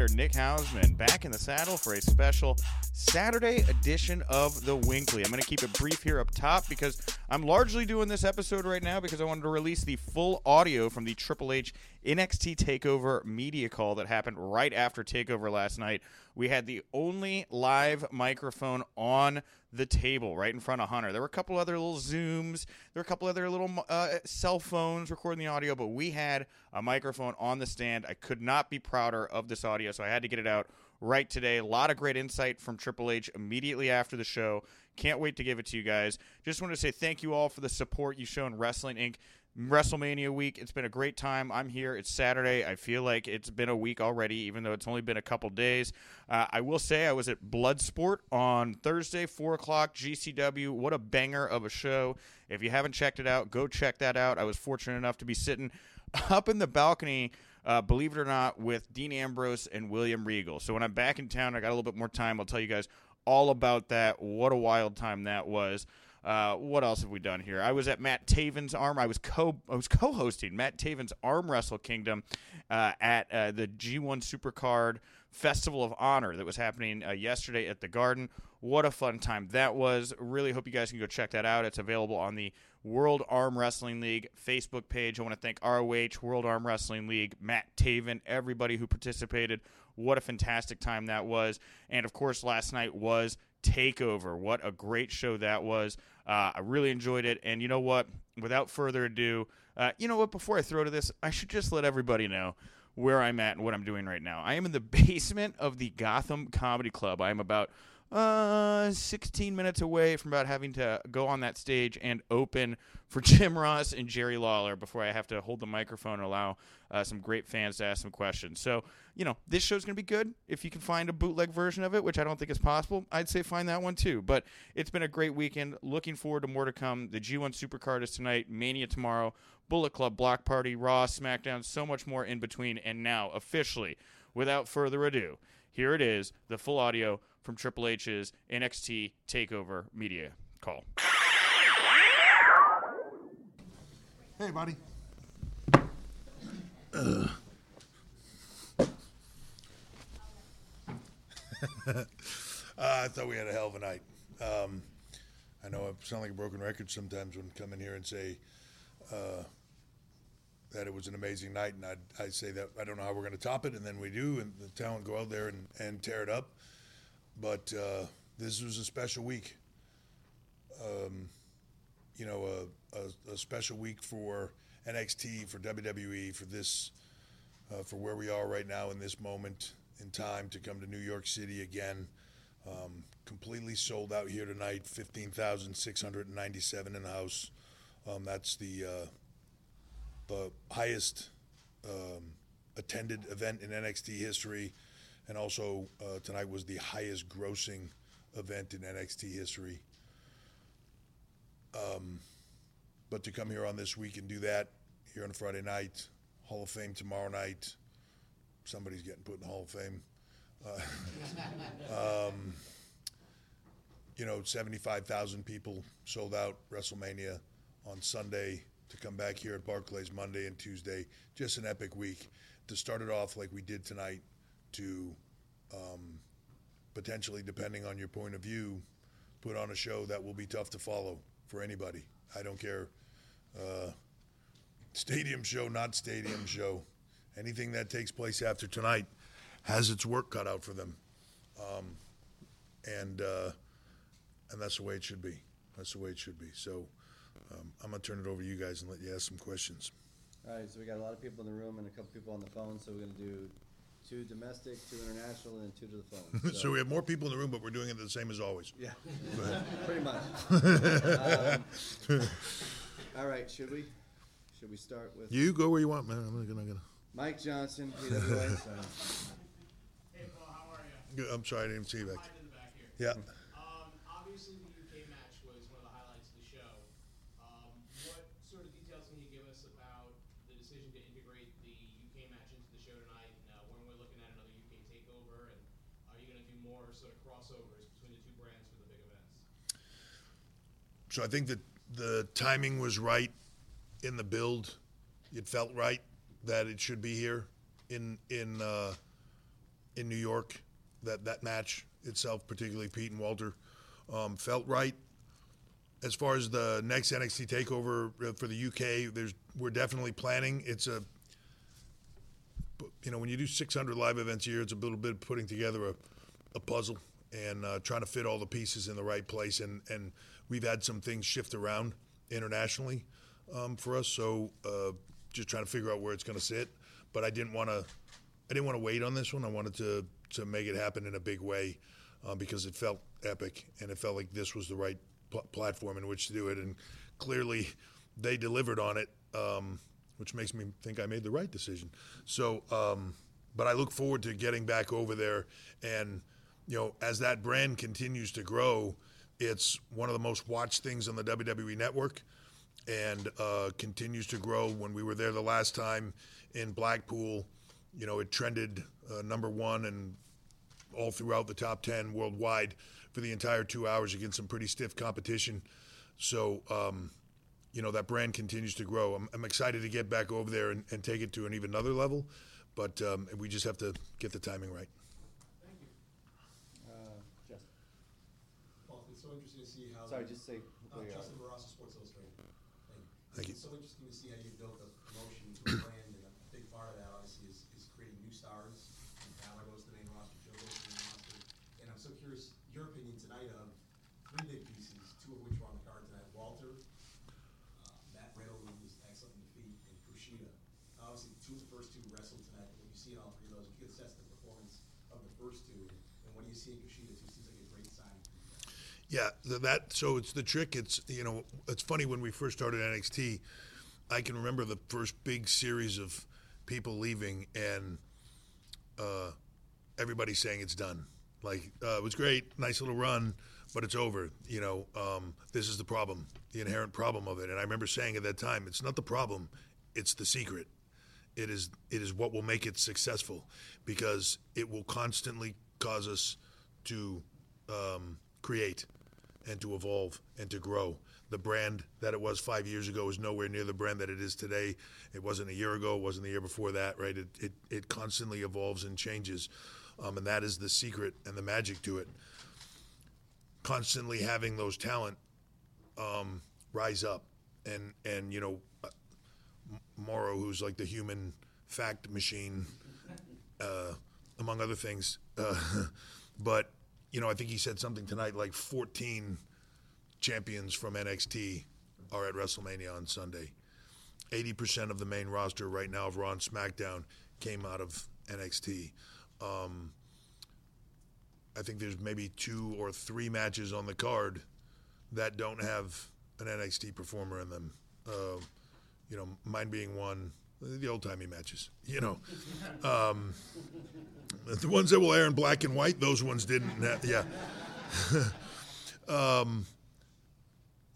Editor, Nick Hausman, back in the saddle for a special Saturday edition of The WINCLY. I'm going to keep it brief here up top because I'm largely doing this episode right now because I wanted to release the full audio from the Triple H NXT TakeOver media call that happened right after TakeOver last night. We had the only live microphone on the table right in front of Hunter. There were a couple other little Zooms, there were a couple other little uh, cell phones recording the audio, but we had a microphone on the stand. I could not be prouder of this audio, so I had to get it out right today. A lot of great insight from Triple H immediately after the show. Can't wait to give it to you guys. Just want to say thank you all for the support you've shown Wrestling Inc. WrestleMania week. It's been a great time. I'm here. It's Saturday. I feel like it's been a week already, even though it's only been a couple days. Uh, I will say I was at Bloodsport on Thursday, 4 o'clock, GCW. What a banger of a show. If you haven't checked it out, go check that out. I was fortunate enough to be sitting up in the balcony. Uh, believe it or not, with Dean Ambrose and William Regal. So when I'm back in town, I got a little bit more time. I'll tell you guys all about that. What a wild time that was. Uh, what else have we done here? I was at Matt Taven's arm. I was co I was co-hosting Matt Taven's Arm Wrestle Kingdom uh, at uh, the G1 Supercard Festival of Honor that was happening uh, yesterday at the Garden. What a fun time that was! Really hope you guys can go check that out. It's available on the World Arm Wrestling League Facebook page. I want to thank ROH World Arm Wrestling League, Matt Taven, everybody who participated. What a fantastic time that was! And of course, last night was Takeover. What a great show that was. Uh, I really enjoyed it. And you know what? Without further ado, uh, you know what? Before I throw to this, I should just let everybody know where I'm at and what I'm doing right now. I am in the basement of the Gotham Comedy Club. I am about uh, 16 minutes away from about having to go on that stage and open for Jim Ross and Jerry Lawler before I have to hold the microphone and allow uh, some great fans to ask some questions. So, you know, this show's going to be good. If you can find a bootleg version of it, which I don't think is possible, I'd say find that one too. But it's been a great weekend. Looking forward to more to come. The G1 Supercard is tonight, Mania tomorrow, Bullet Club, Block Party, Raw, SmackDown, so much more in between. And now, officially, without further ado, here it is the full audio from Triple H's NXT TakeOver media call. Hey, buddy. uh, I thought we had a hell of a night. Um, I know I sound like a broken record sometimes when I come in here and say uh, that it was an amazing night, and I, I say that I don't know how we're going to top it, and then we do, and the talent go out there and, and tear it up. But uh, this was a special week. Um, you know, a, a, a, special week for NXT, for WWE, for this, uh, for where we are right now in this moment in time to come to New York City again. Um, completely sold out here tonight, 15,697 in the house. Um, that's the, uh, the highest um, attended event in NXT history. And also, uh, tonight was the highest grossing event in NXT history. Um, but to come here on this week and do that here on Friday night, Hall of Fame tomorrow night, somebody's getting put in the Hall of Fame. Uh, um, you know, 75,000 people sold out WrestleMania on Sunday to come back here at Barclays Monday and Tuesday. Just an epic week to start it off like we did tonight. To um, potentially, depending on your point of view, put on a show that will be tough to follow for anybody. I don't care. Uh, stadium show, not stadium show. Anything that takes place after tonight has its work cut out for them, um, and uh, and that's the way it should be. That's the way it should be. So um, I'm gonna turn it over to you guys and let you ask some questions. All right, so we got a lot of people in the room and a couple people on the phone, so we're gonna do two domestic, two international, and two to the phone. so we have more people in the room, but we're doing it the same as always. Yeah, pretty much. Um, All right, should we, should we start with You go where you want, man. I'm not gonna. gonna Mike Johnson, PWA, so, Hey Paul, how are you? Good, I'm sorry, I didn't see you back. Mike in the back here. Yeah. Um, obviously the UK match was one of the highlights of the show. Um, what sort of details can you give us about the decision to integrate the UK match into the show tonight? And, uh, when we're looking at another And are you going to do more sort of crossovers between the two brands for the big events? So I think that the timing was right in the build. It felt right that it should be here in in uh, in New York. That that match itself, particularly Pete and Walter, um, felt right. As far as the next NXT takeover uh, for the UK, there's we're definitely planning. It's a you know when you do 600 live events a year, it's a little bit putting together a, a puzzle and uh, trying to fit all the pieces in the right place. And and we've had some things shift around internationally um, for us, so uh, just trying to figure out where it's going to sit. But I didn't want to I didn't want to wait on this one. I wanted to to make it happen in a big way um, because it felt epic and it felt like this was the right pl- platform in which to do it. And clearly, they delivered on it, um, which makes me think I made the right decision. So, um, but I look forward to getting back over there and you know as that brand continues to grow, it's one of the most watched things on the WWE network and uh, continues to grow. When we were there the last time in Blackpool, you know, it trended uh, number one and all throughout the top 10 worldwide for the entire two hours against some pretty stiff competition. So, um, you know, that brand continues to grow. I'm, I'm excited to get back over there and, and, take it to an even another level, but um, we just have to get the timing right. Thank you, uh, Justin. Well, it's so interesting to see how. Sorry, just say Uh, where you. Justin Barrasso, Sports Illustrated. Thank you. Thank you. It's so interesting to see how you built a promotion to a brand, and a big part of that obviously is, is creating new stars. And Balor goes to the main roster, Joe goes to the main roster. And I'm so curious, your opinion tonight of three big pieces, two of which were on the card tonight. Walter, uh, Matt Riddle, who was excellent in defeat, and Kushida. Obviously, two of the first two wrestled tonight, but when you see all three of those, you get assess the performance of the first two. And what do you see in Kushida, too? Seems like a great signing. for you guys. Yeah, that so it's the trick. It's you know it's funny when we first started NXT. I can remember the first big series of people leaving and uh, everybody saying it's done. Like uh, it was great, nice little run, but it's over. You know, um, this is the problem, the inherent problem of it. And I remember saying at that time, it's not the problem, it's the secret. It is it is what will make it successful because it will constantly cause us to um, create and to evolve and to grow. The brand that it was five years ago is nowhere near the brand that it is today. It wasn't a year ago. It wasn't the year before that. Right? It it, it constantly evolves and changes, um, and that is the secret and the magic to it. Constantly having those talent um, rise up, and and you know, uh, Morrow, who's like the human fact machine, uh, among other things. Uh, but you know, I think he said something tonight like 14 champions from NXT are at WrestleMania on Sunday. 80% of the main roster right now of Raw and SmackDown came out of NXT. Um, I think there's maybe two or three matches on the card that don't have an NXT performer in them. Uh, you know, mine being one, the old timey matches. You know, um, the ones that will air in black and white, those ones didn't. Yeah. um,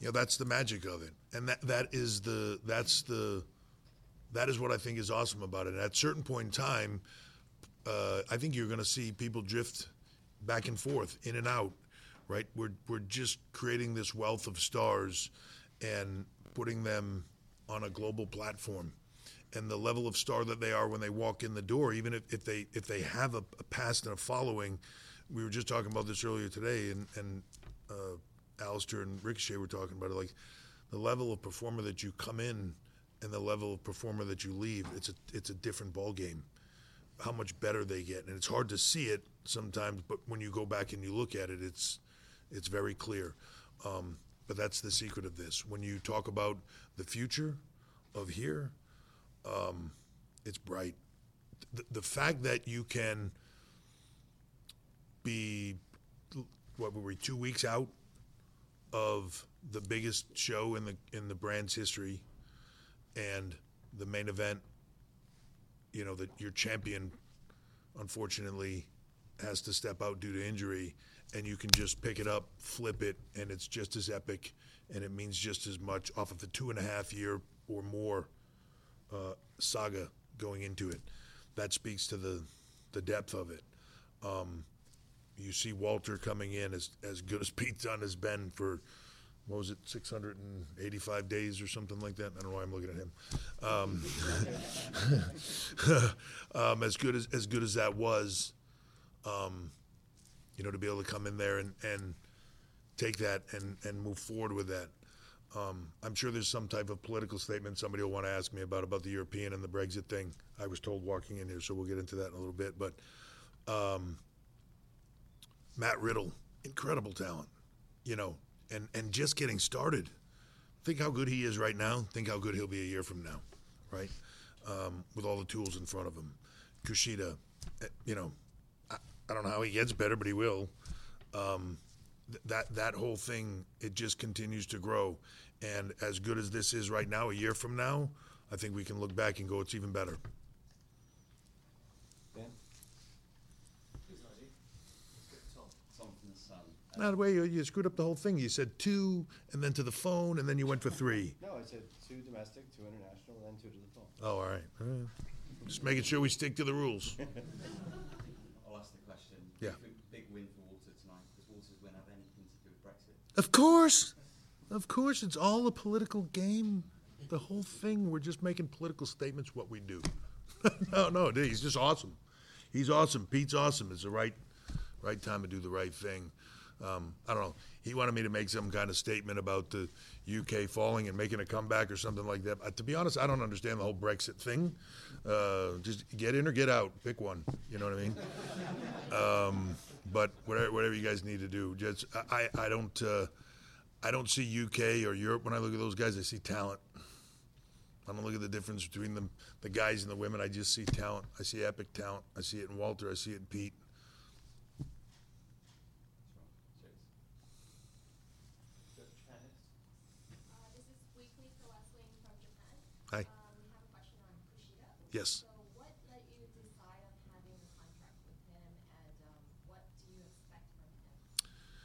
you know, that's the magic of it, and that that is the that's the that is what I think is awesome about it. And At a certain point in time, uh, I think you're going to see people drift back and forth, in and out. Right? We're we're just creating this wealth of stars and putting them on a global platform and the level of star that they are when they walk in the door, even if, if they if they have a, a past and a following. We were just talking about this earlier today, and and uh, Aleister and Ricochet were talking about it. Like the level of performer that you come in and the level of performer that you leave, it's a it's a different ball game. How much better they get, and it's hard to see it sometimes, but when you go back and you look at it, it's it's very clear. Um, but that's the secret of this. When you talk about the future of here, um, it's bright. The, the fact that you can be, what were we, two weeks out of the biggest show in the in the brand's history, and the main event. You know that your champion, unfortunately, has to step out due to injury, and you can just pick it up, flip it, and it's just as epic, and it means just as much off of the two and a half year or more uh, saga going into it. That speaks to the the depth of it. Um, you see Walter coming in as as good as Pete Dunne has been for what was it 685 days or something like that. I don't know why I'm looking at him. Um, um, as good as as good as that was, um, you know, to be able to come in there and, and take that and, and move forward with that. Um, I'm sure there's some type of political statement somebody will want to ask me about about the European and the Brexit thing. I was told walking in here, so we'll get into that in a little bit. But um, Matt Riddle, incredible talent, you know, and and just getting started. Think how good he is right now. Think how good he'll be a year from now, right? Um, with all the tools in front of him. Kushida, eh, you know, I, I don't know how he gets better, but he will. Um, th- that that whole thing it just continues to grow, and as good as this is right now, a year from now, I think we can look back and go, it's even better. Dan? Now, the way you, you screwed up the whole thing. You said two, and then to the phone, and then you went for three. No, I said two domestic, two international, and then two to the phone. Oh, all right. All right. Just making sure we stick to the rules. I'll ask the question. Yeah. Big- Big win for Walter tonight. Does Walter's win have anything to do with Brexit? Of course. Of course. It's all a political game. The whole thing, we're just making political statements what we do. no, no, dude, he's just awesome. He's awesome. Pete's awesome. It's the right, right time to do the right thing. Um, I don't know. He wanted me to make some kind of statement about the UK falling and making a comeback or something like that. Uh, to be honest, I don't understand the whole Brexit thing. Uh, just get in or get out. Pick one. You know what I mean? Um, but whatever, whatever you guys need to do, just I, I don't uh, I don't see UK or Europe when I look at those guys. I see talent. I don't look at the difference between the the guys and the women. I just see talent. I see epic talent. I see it in Walter. I see it in Pete. Uh, this is Weekly for Wrestling from Japan. Hi. Um, we have a question on Kushida. Yes. So, what led you to decide on having a contract with him, and um, what do you expect from him? And um, also, how was the reaction? What do you think of the reaction tonight? What let you decide on having a contract with him and what do you expect from him?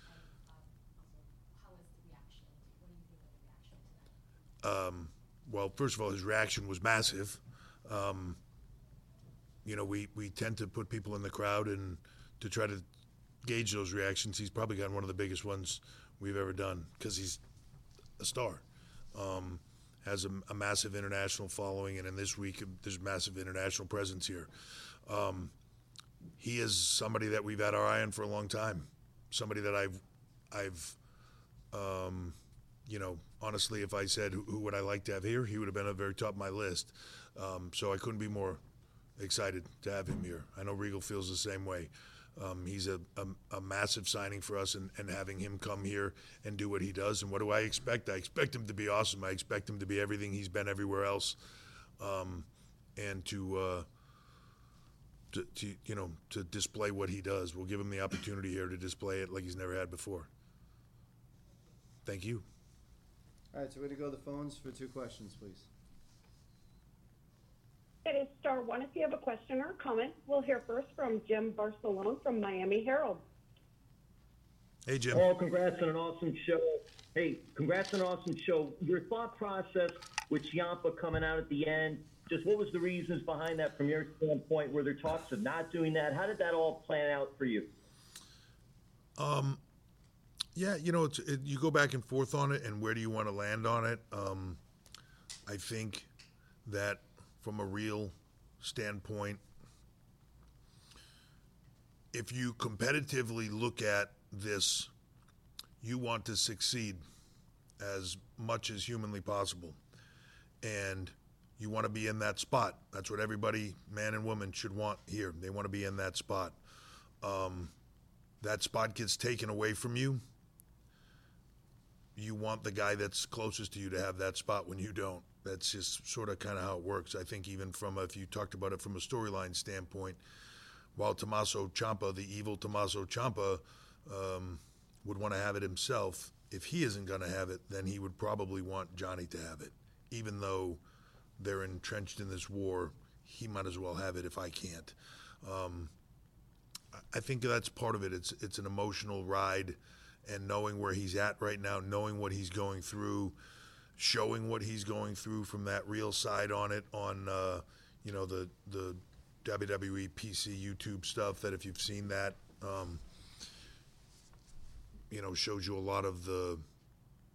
And also how is the reaction what do you think of the reaction to that? Um well, first of all, his reaction was massive. Um, you know, we, we tend to put people in the crowd and to try to gauge those reactions. He's probably gotten one of the biggest ones we've ever done because he's a star. Um, has a, a massive international following, and in this week, there's massive international presence here. Um, he is somebody that we've had our eye on for a long time. Somebody that I've, I've, um, you know, honestly, if I said who, who would I like to have here, he would have been at the very top of my list. Um, so I couldn't be more excited to have him here. I know Regal feels the same way. Um, he's a, a, a massive signing for us, and, and having him come here and do what he does. And what do I expect? I expect him to be awesome. I expect him to be everything he's been everywhere else, um, and to, uh, to, to you know to display what he does. We'll give him the opportunity here to display it like he's never had before. Thank you. All right, so we're gonna go to the phones for two questions, please. It is star one if you have a question or a comment. We'll hear first from Jim Varsallone from Miami Herald. Hey, Jim. Oh, congrats on an awesome show. Hey, congrats on an awesome show. Your thought process with Ciampa coming out at the end, just what was the reasons behind that from your standpoint? Were there talks of not doing that? How did that all plan out for you? Um, yeah, you know, it's, it, you go back and forth on it, and where do you want to land on it? Um, I think that from a real standpoint, if you competitively look at this, you want to succeed as much as humanly possible. And you want to be in that spot. That's what everybody, man and woman, should want here. They want to be in that spot. Um, that spot gets taken away from you. You want the guy that's closest to you to have that spot when you don't. That's just sort of kind of how it works. I think even from a, if you talked about it from a storyline standpoint, while Tommaso Ciampa, the evil Tommaso Ciampa, um, would want to have it himself, if he isn't going to have it, then he would probably want Johnny to have it. Even though they're entrenched in this war, he might as well have it if I can't. Um, I think that's part of it. It's it's an emotional ride, and knowing where he's at right now, knowing what he's going through, showing what he's going through from that real side on it on uh, you know the the WWE PC YouTube stuff. That if you've seen that, um, you know, shows you a lot of the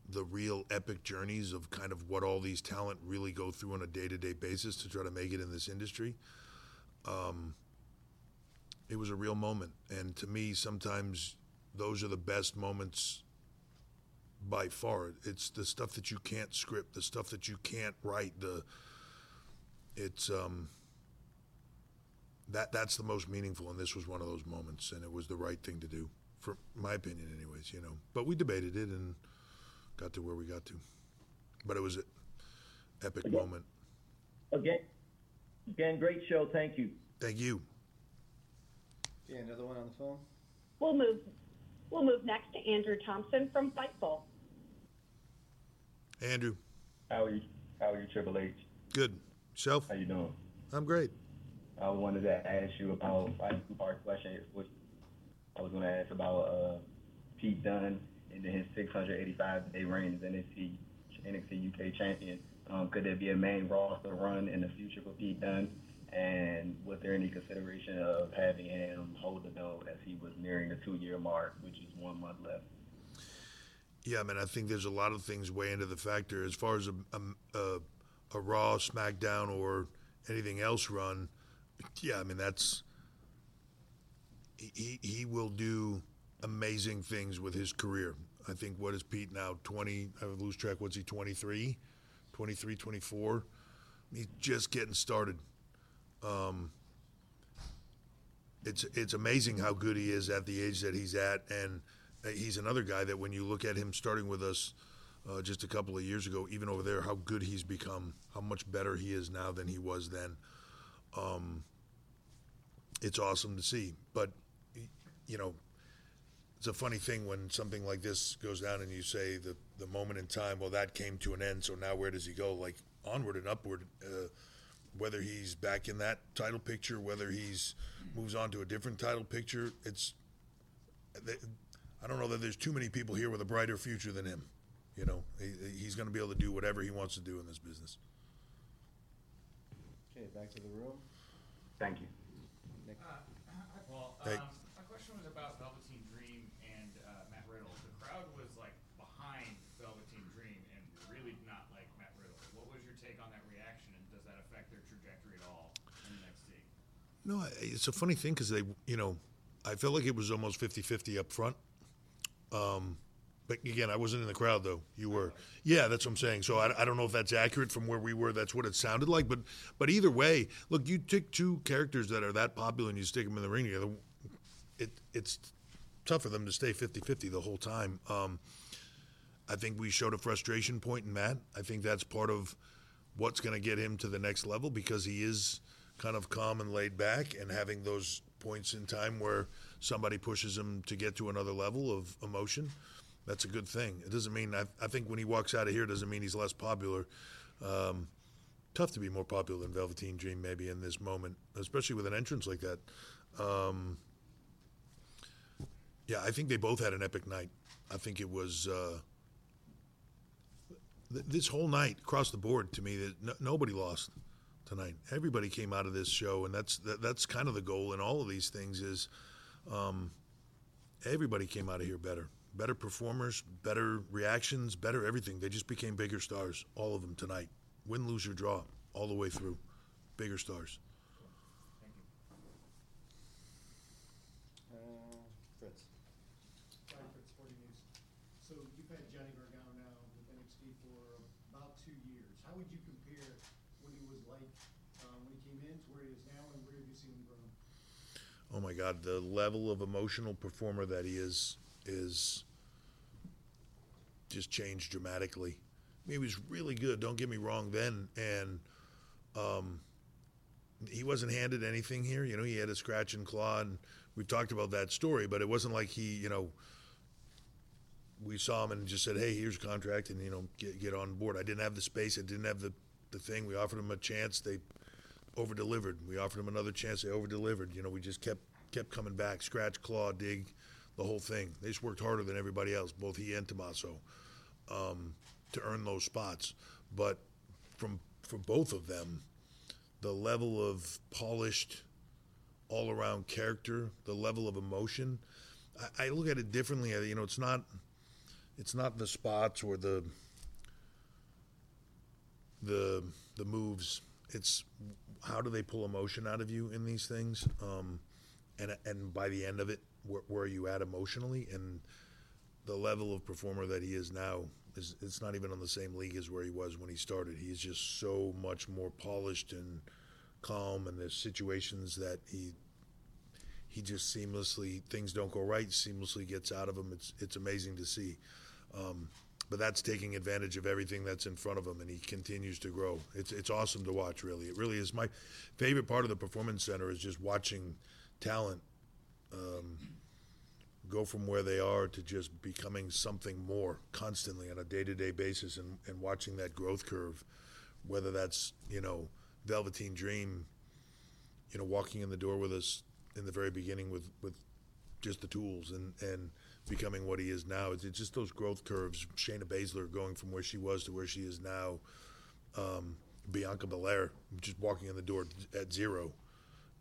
the real epic journeys of kind of what all these talent really go through on a day to day basis to try to make it in this industry. Um, it was a real moment, and to me, sometimes those are the best moments by far. It's the stuff that you can't script, the stuff that you can't write. The it's um, that that's the most meaningful, and this was one of those moments, and it was the right thing to do, for my opinion, anyways. You know, but we debated it and got to where we got to. But it was an epic moment. Again, again, great show. Thank you. Thank you. Yeah, another one on the phone. We'll move. We'll move next to Andrew Thompson from Fightful. Andrew, How are you? How are you, Triple H? good. Self? How you doing? I'm great. I wanted to ask you about a two-part question. Which I was going to ask about uh, Pete Dunne and his 685-day reign as NXT, NXT UK champion. Um, could there be a main roster run in the future for Pete Dunne? And was there any consideration of having him hold the belt as he was nearing the two-year mark, which is one month left? Yeah, I mean, I think there's a lot of things weigh into the factor as far as a, a, a, a Raw, SmackDown, or anything else run. Yeah, I mean that's he he will do amazing things with his career. I think what is Pete now 20 I lose track what's he 23 23 24 he's just getting started um, it's it's amazing how good he is at the age that he's at and he's another guy that when you look at him starting with us uh, just a couple of years ago even over there how good he's become how much better he is now than he was then. Um, it's awesome to see. But you know it's a funny thing when something like this goes down and you say the the moment in time well that came to an end so now where does he go? Like onward and upward uh, whether he's back in that title picture whether he's moves on to a different title picture it's I don't know that there's too many people here with a brighter future than him you know he, he's going to be able to do whatever he wants to do in this business Okay, back to the room. Thank you. Nick. Well, Hey. um, my question was about Velveteen Dream and uh, Matt Riddle. The crowd was like behind Velveteen Dream and really did not like Matt Riddle. What was your take on that reaction, and does that affect their trajectory at all in the next NXT? No, it's a funny thing because they, you know, I felt like it was almost 50 50 up front. Um, but again, I wasn't in the crowd though. You were. Yeah, that's what I'm saying. So I, I don't know if that's accurate from where we were. That's what it sounded like. But but either way, look, you take two characters that are that popular and you stick them in the ring together. It it's tough for them to stay 50 50 the whole time. Um, I think we showed a frustration point in Matt. I think that's part of what's going to get him to the next level because he is kind of calm and laid back and having those points in time where somebody pushes him to get to another level of emotion. That's a good thing. It doesn't mean, I, I think when he walks out of here, doesn't mean he's less popular. Um, tough to be more popular than Velveteen Dream maybe in this moment, especially with an entrance like that. Um, yeah, I think they both had an epic night. I think it was uh, th- this whole night across the board to me that no- nobody lost tonight. Everybody came out of this show, and that's that, that's kind of the goal in all of these things is um, everybody came out of here better, better performers, better reactions, better everything. They just became bigger stars, all of them tonight. win, lose, or draw, all the way through. Bigger stars. Thank you. Uh, Fritz. Hi, Fritz, Sporting News. So you've had Johnny Gargano now with NXT for about two years. How would you compare was like um, when he came in to where he is now, and where have you seen him grow? Oh my God, the level of emotional performer that he is is just changed dramatically. I mean, he was really good. Don't get me wrong then, and um, he wasn't handed anything here. You know, he had a scratch and claw, and we've talked about that story. But it wasn't like he, you know, we saw him and just said, "Hey, here's a contract," and you know, get get on board. I didn't have the space. I didn't have the the thing. We offered them a chance. They over delivered. We offered them another chance. They over delivered. You know, we just kept kept coming back, scratch, claw, dig, the whole thing. They just worked harder than everybody else, both he and Tommaso, um, to earn those spots. But from for both of them, the level of polished, all around character, the level of emotion, I, I look at it differently. You know, it's not it's not the spots or the the the moves. It's how do they pull emotion out of you in these things, um, and and by the end of it, where, where are you at emotionally? And the level of performer that he is now is it's not even on the same league as where he was when he started. He's just so much more polished and calm, and there's situations that he he just seamlessly things don't go right, seamlessly gets out of them. It's it's amazing to see. Um, but that's taking advantage of everything that's in front of him, and he continues to grow. It's it's awesome to watch. Really, it really is. My favorite part of the performance center is just watching talent um, go from where they are to just becoming something more constantly on a day-to-day basis, and, and watching that growth curve. Whether that's you know Velveteen Dream, you know walking in the door with us in the very beginning with with just the tools and and becoming what he is now. It's, it's just those growth curves. Shayna Baszler going from where she was to where she is now. Um, Bianca Belair just walking in the door at zero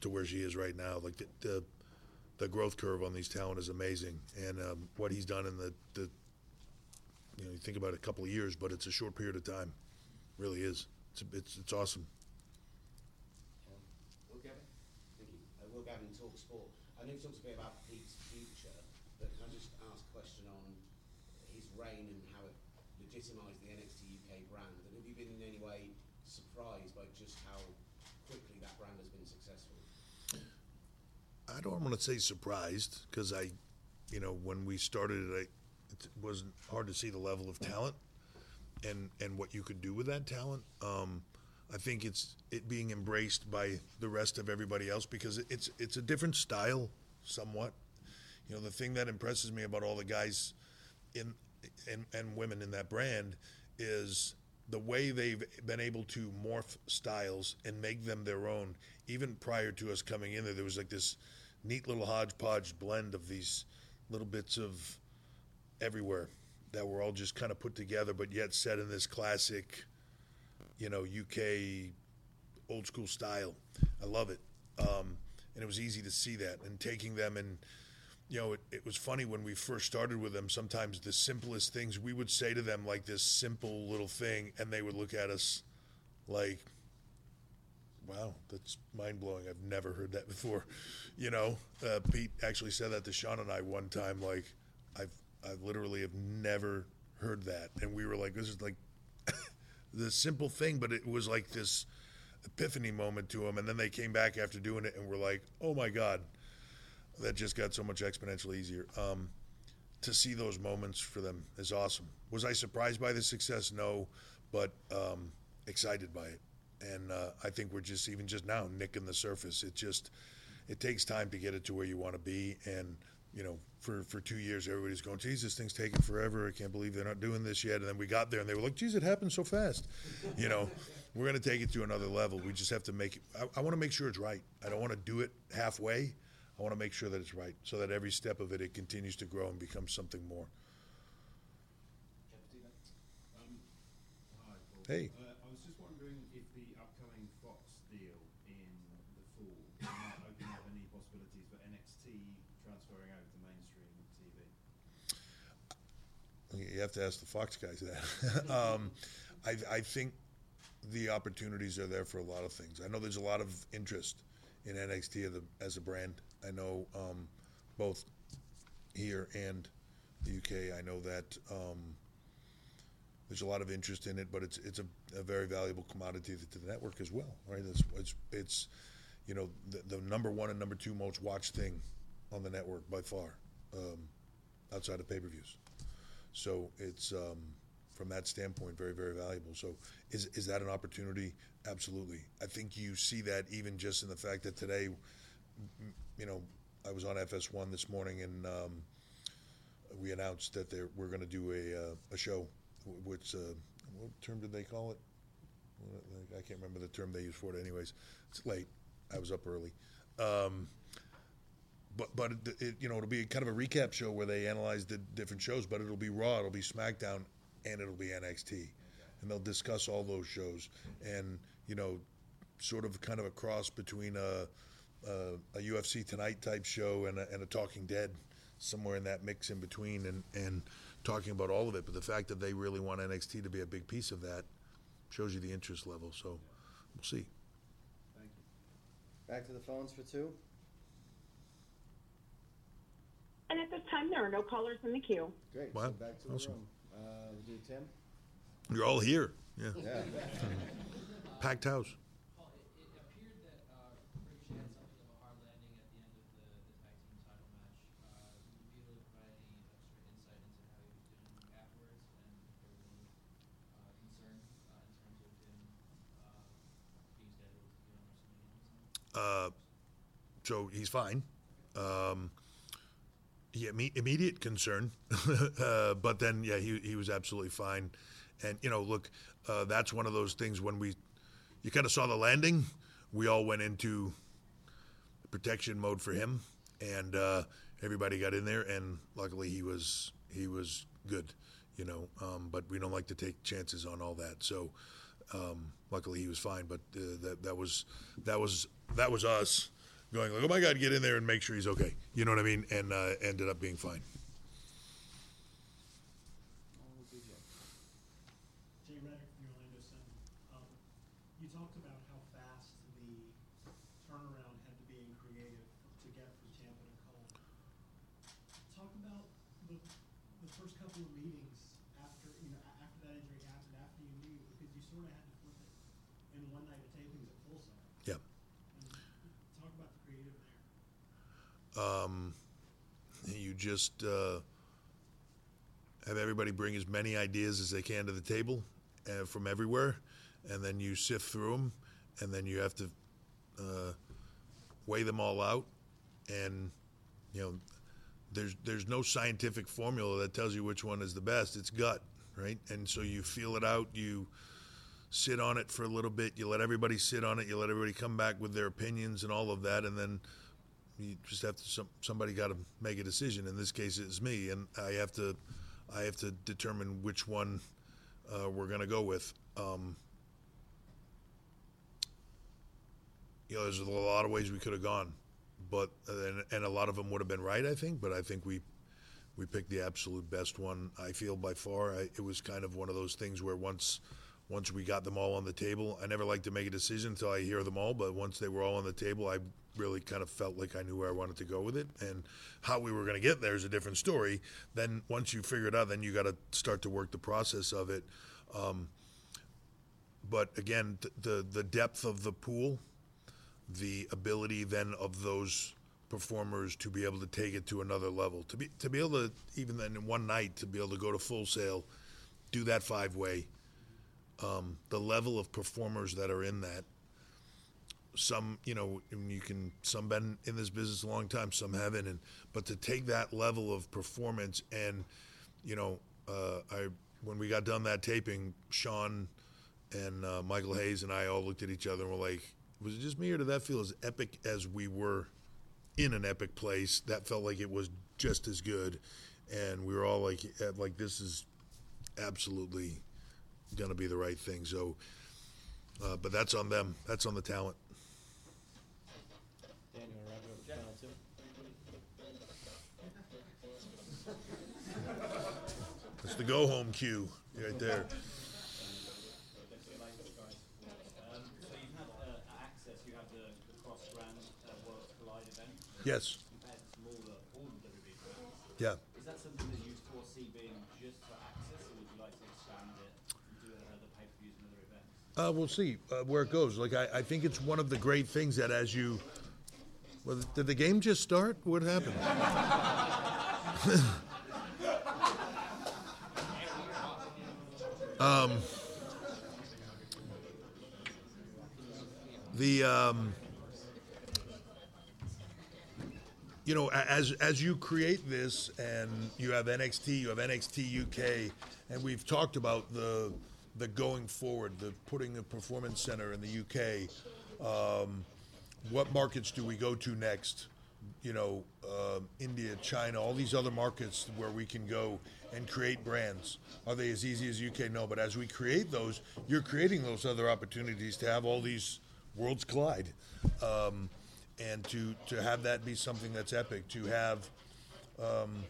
to where she is right now. Like the the, the growth curve on these talent is amazing, and um, what he's done in the, the you know you think about a couple of years, but it's a short period of time. Really is. It's it's, it's awesome. Will Gavin? Thank you. Uh, Will Gavin, Talk Sport. I know you talked a bit about Pete's future, but can I just ask a question on his reign and how it legitimised the NXT UK brand? And have you been in any way surprised by just how quickly that brand has been successful? I don't want to say surprised because I, you know, when we started it, it wasn't hard to see the level of talent and and what you could do with that talent. Um, I think it's it being embraced by the rest of everybody else because it's it's a different style, somewhat. You know, the thing that impresses me about all the guys in and and women in that brand is the way they've been able to morph styles and make them their own. Even prior to us coming in there, there was like this neat little hodgepodge blend of these little bits of everywhere that were all just kind of put together, but yet set in this classic, you know, UK old school style. I love it. Um, and it was easy to see that. And taking them and, you know, it, it was funny when we first started with them. Sometimes the simplest things we would say to them, like this simple little thing, and they would look at us like, wow, that's mind blowing. I've never heard that before. You know, uh, Pete actually said that to Sean and I one time. Like, I've I literally have never heard that, and we were like, this is like the simple thing, but it was like this epiphany moment to them. And then they came back after doing it, and were like, oh my god, that just got so much exponentially easier. Um, to see those moments for them is awesome. Was I surprised by the success? No, but um, excited by it. And uh, I think we're just even just now nicking the surface. It just it takes time to get it to where you want to be. And you know, for for two years, everybody's going, "Geez, this thing's taking forever. I can't believe they're not doing this yet." And then we got there, and they were like, "Geez, it happened so fast." You know, we're going to take it to another level. We just have to make it. I, I want to make sure it's right. I don't want to do it halfway. I want to make sure that it's right, so that every step of it, it continues to grow and becomes something more. Um, hi, Hey. Uh, I was just wondering if the upcoming Fox deal in the fall might open up any possibilities for NXT transferring over to mainstream TV. You have to ask the Fox guys that. um, I, I think the opportunities are there for a lot of things. I know there's a lot of interest in NXT as a, as a brand. I know um, both here and the UK. I know that um, there's a lot of interest in it, but it's it's a, a very valuable commodity to the network as well, right? It's it's, it's you know the, the number one and number two most watched thing on the network by far, um, outside of pay-per-views. So it's um, from that standpoint very very valuable. So is is that an opportunity? Absolutely. I think you see that even just in the fact that today, you know, I was on FS1 this morning and um, we announced that we're going to do a uh, a show, which uh, what term did they call it? I can't remember the term they use for it. Anyways, it's late. I was up early. Um, but but it, it, you know it'll be kind of a recap show where they analyze the different shows. But it'll be Raw, it'll be SmackDown, and it'll be NXT, and they'll discuss all those shows and you know sort of kind of a cross between a a, a UFC Tonight type show and a, and a Talking Dead, somewhere in that mix in between, and and talking about all of it. But the fact that they really want NXT to be a big piece of that shows you the interest level. So we'll see. Thank you. Back to the phones for two. And at this time, there are no callers in the queue. Great. Wow, So back to the awesome. room. Uh, we'll do Tim. You're all here. Yeah. Yeah. Packed house. Paul, it, it appeared that uh, Ricochet had something of a hard landing at the end of the, the tag team title match. Uh, would you be able to provide any extra insight into how he was doing afterwards, and if there was any uh, concern uh, in terms of him uh, being scheduled to be on WrestleMania? Uh, so he's fine. Um, yeah, imme- immediate concern, uh, but then yeah, he he was absolutely fine. And you know, look, uh, that's one of those things when we, you kind of saw the landing, we all went into protection mode for him, and uh, everybody got in there, and luckily he was he was good, you know. Um, but we don't like to take chances on all that, so um, luckily he was fine. But uh, that that was that was that was us going like, oh my God, get in there and make sure he's okay. You know what I mean? And uh, ended up being fine. Jay Reddick from the Orlando Sun. Um, you talked about how fast the turnaround had to be in creative to get from Tampa to Cole. Talk about the, the first couple of meetings after you know a- after that injury happened, after you knew, because you sort of had to flip it in one night of tapings at Full Sail. Yeah. And talk about the creative there. Um, you just uh, have everybody bring as many ideas as they can to the table uh, from everywhere, and then you sift through them, and then you have to uh, weigh them all out, and you know, there's there's no scientific formula that tells you which one is the best. It's gut, right? And so you feel it out. You sit on it for a little bit. You let everybody sit on it. You let everybody come back with their opinions and all of that, and then you just have to some, somebody got to make a decision. In this case it's me and i have to i have to determine which one uh, we're going to go with. Um, you know there's a lot of ways we could have gone but and, and a lot of them would have been right i think but i think we we picked the absolute best one. I feel by far I, it was kind of one of those things where once once we got them all on the table. I never like to make a decision until i hear them all but once they were all on the table i really kind of felt like i knew where i wanted to go with it. And how we were going to get there is a different story. Then once you figure it out then you got to start to work the process of it. Um, but again th- the the depth of the pool the ability then of those performers to be able to take it to another level to be to be able to even then in one night to be able to go to Full Sail do that five way um, the level of performers that are in that. Some you know you can some been in this business a long time some haven't and but to take that level of performance and you know uh, i when we got done that taping sean and uh, michael hayes and i all looked at each other and were like was it just me or did that feel as epic as we were in an epic place? That felt like it was just as good. And we were all like like this is absolutely going to be the right thing. So, uh, but that's on them. That's on the talent. It's the go home cue right there. Yes. Yeah. Uh, we'll see uh, where it goes. Like I, I think it's one of the great things that as you, well, did the game just start? What happened? um, the um, you know, as as you create this, and you have NXT, you have NXT UK, and we've talked about the the going forward, the putting a performance center in the UK. Um, what markets do we go to next? You know, um India, China, all these other markets where we can go and create brands. Are they as easy as UK? No, but as we create those, you're creating those other opportunities to have all these worlds collide. Um, and to, to have that be something that's epic, to have um,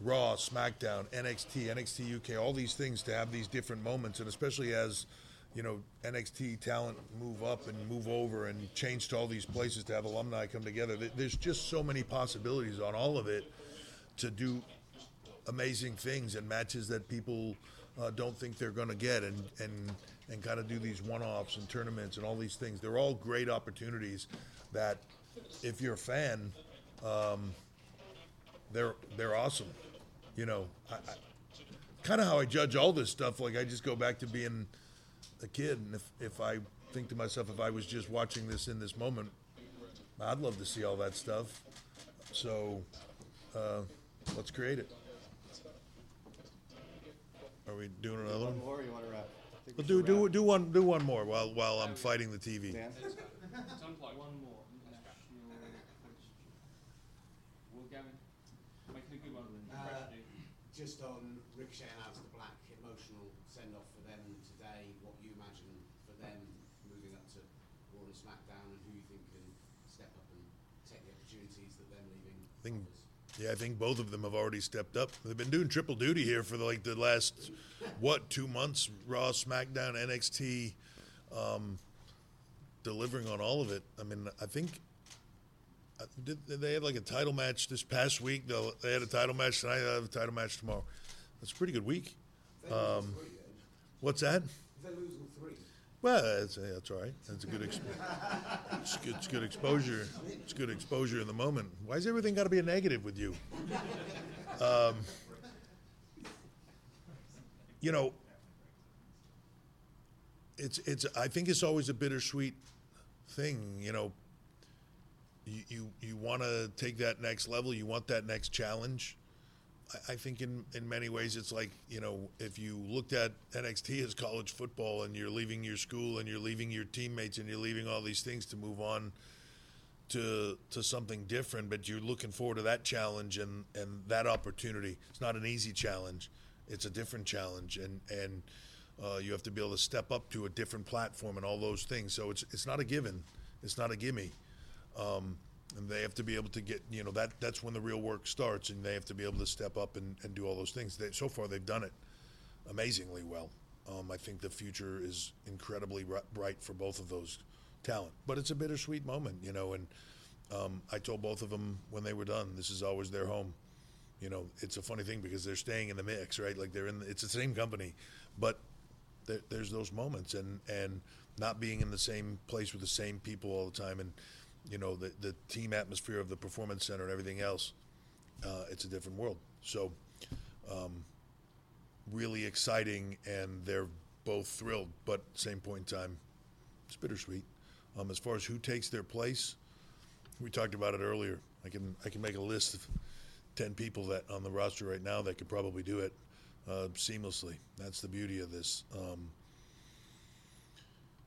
Raw, SmackDown, NXT, NXT UK, all these things to have these different moments, and especially as you know NXT talent move up and move over and change to all these places to have alumni come together. There's just so many possibilities on all of it to do amazing things and matches that people uh, don't think they're going to get, and and and kind of do these one-offs and tournaments and all these things. They're all great opportunities that, if you're a fan, um, they're they're awesome. You know, I, I, kind of how I judge all this stuff. Like I just go back to being a kid, and if if I think to myself, if I was just watching this in this moment, I'd love to see all that stuff. So, uh, let's create it. Are we doing another One one? more, or you want to wrap? I think we Well, do do wrap. do one do one more while while I'm fighting the TV. Dan? One more international question. Well, Gavin, make it a good one then. Uh, just on Ricochet and Aleister Black, emotional send off for them today. What you imagine for them moving up to Raw and SmackDown, and who you think can step up and take the opportunities that them leaving. I think, yeah, I think both of them have already stepped up. They've been doing triple duty here for like the last what two months? Raw, SmackDown, NXT, um, delivering on all of it. I mean, I think did, they had like a title match this past week. They'll, they had a title match tonight. They have a title match tomorrow. That's a pretty good week. Um, what's that? They lose all three, Well, that's, that's all right. That's a good, exp- it's good. It's good exposure. It's good exposure in the moment. Why has everything got to be a negative with you? Um, you know, it's it's. I think it's always a bittersweet thing. You know, you you, want to take that next level. You want that next challenge. I- I think in, in many ways it's like, you know, if you looked at NXT as college football and you're leaving your school and you're leaving your teammates and you're leaving all these things to move on to to something different, but you're looking forward to that challenge and, and that opportunity. It's not an easy challenge. It's a different challenge and, and uh, you have to be able to step up to a different platform and all those things. So it's it's not a given. It's not a gimme. Um, and they have to be able to get you know that that's when the real work starts and they have to be able to step up and, and do all those things. They, so far they've done it amazingly well. Um, i think the future is incredibly ri- bright for both of those talent. But it's a bittersweet moment you know and um, i told both of them when they were done this is always their home. You know it's a funny thing because they're staying in the mix right? Like they're in the, it's the same company but there, there's those moments and and not being in the same place with the same people all the time and you know the the team atmosphere of the performance center and everything else uh, it's a different world. So um, really exciting and they're both thrilled but same point in time it's bittersweet. Um, as far as who takes their place we talked about it earlier. I can I can make a list of 10 people that on the roster right now that could probably do it uh, seamlessly. That's the beauty of this. Um,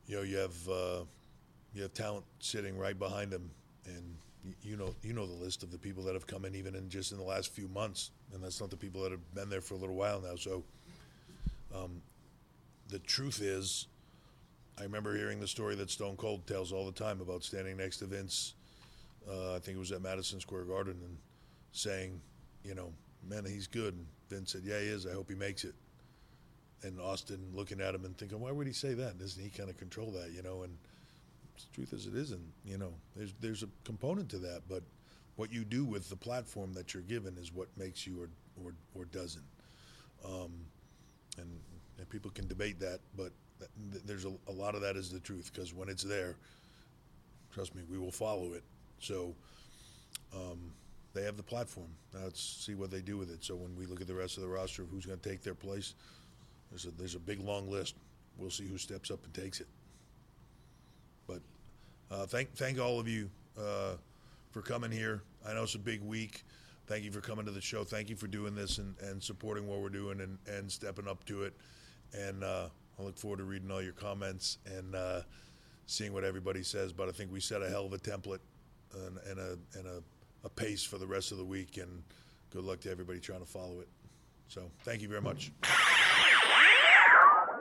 you know you have uh, you have talent sitting right behind them, and you know you know the list of the people that have come in even in just in the last few months, and that's not the people that have been there for a little while now. So, um, the truth is, I remember hearing the story that Stone Cold tells all the time about standing next to Vince. Uh, I think it was at Madison Square Garden and saying, you know, man, he's good. And Vince said, yeah, he is. I hope he makes it. And Austin looking at him and thinking, why would he say that? Doesn't he kind of control that, you know? And truth as it isn't. You know, there's there's a component to that, but what you do with the platform that you're given is what makes you or or, or doesn't. Um, and, and people can debate that, but th- there's a, a lot of that is the truth because when it's there, trust me, we will follow it. So um, they have the platform. Now let's see what they do with it. So when we look at the rest of the roster of who's going to take their place, there's a there's a big long list. We'll see who steps up and takes it. Uh, thank thank all of you uh, for coming here. I know it's a big week. Thank you for coming to the show. Thank you for doing this and, and supporting what we're doing and, and stepping up to it. And uh, I look forward to reading all your comments and uh, seeing what everybody says. But I think we set a hell of a template and, and, a, and a, a pace for the rest of the week. And good luck to everybody trying to follow it. So thank you very much.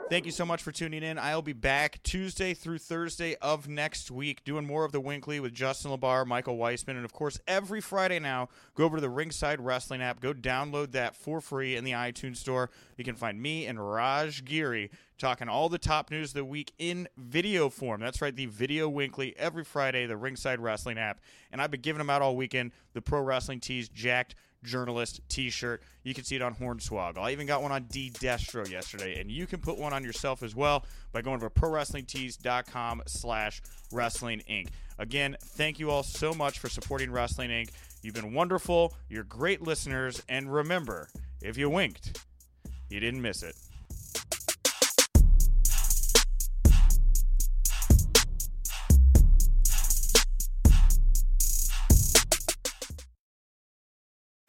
Thank you so much for tuning in. I'll be back Tuesday through Thursday of next week doing more of the WINCLY with Justin LaBar, Michael Weissman, and of course, every Friday now, go over to the Ringside Wrestling app. Go download that for free in the iTunes store. You can find me and Raj Giri talking all the top news of the week in video form. That's right, the Video WINCLY every Friday, the Ringside Wrestling app. And I've been giving them out all weekend. The Pro Wrestling Tees jacked journalist t-shirt. You can see it on Hornswoggle. I even got one on D Destro yesterday, and you can put one on yourself as well by going to ProWrestlingTees.com slash Wrestling Inc. Again, thank you all so much for supporting Wrestling Inc. You've been wonderful. You're great listeners. And remember, if you winked, you didn't miss it.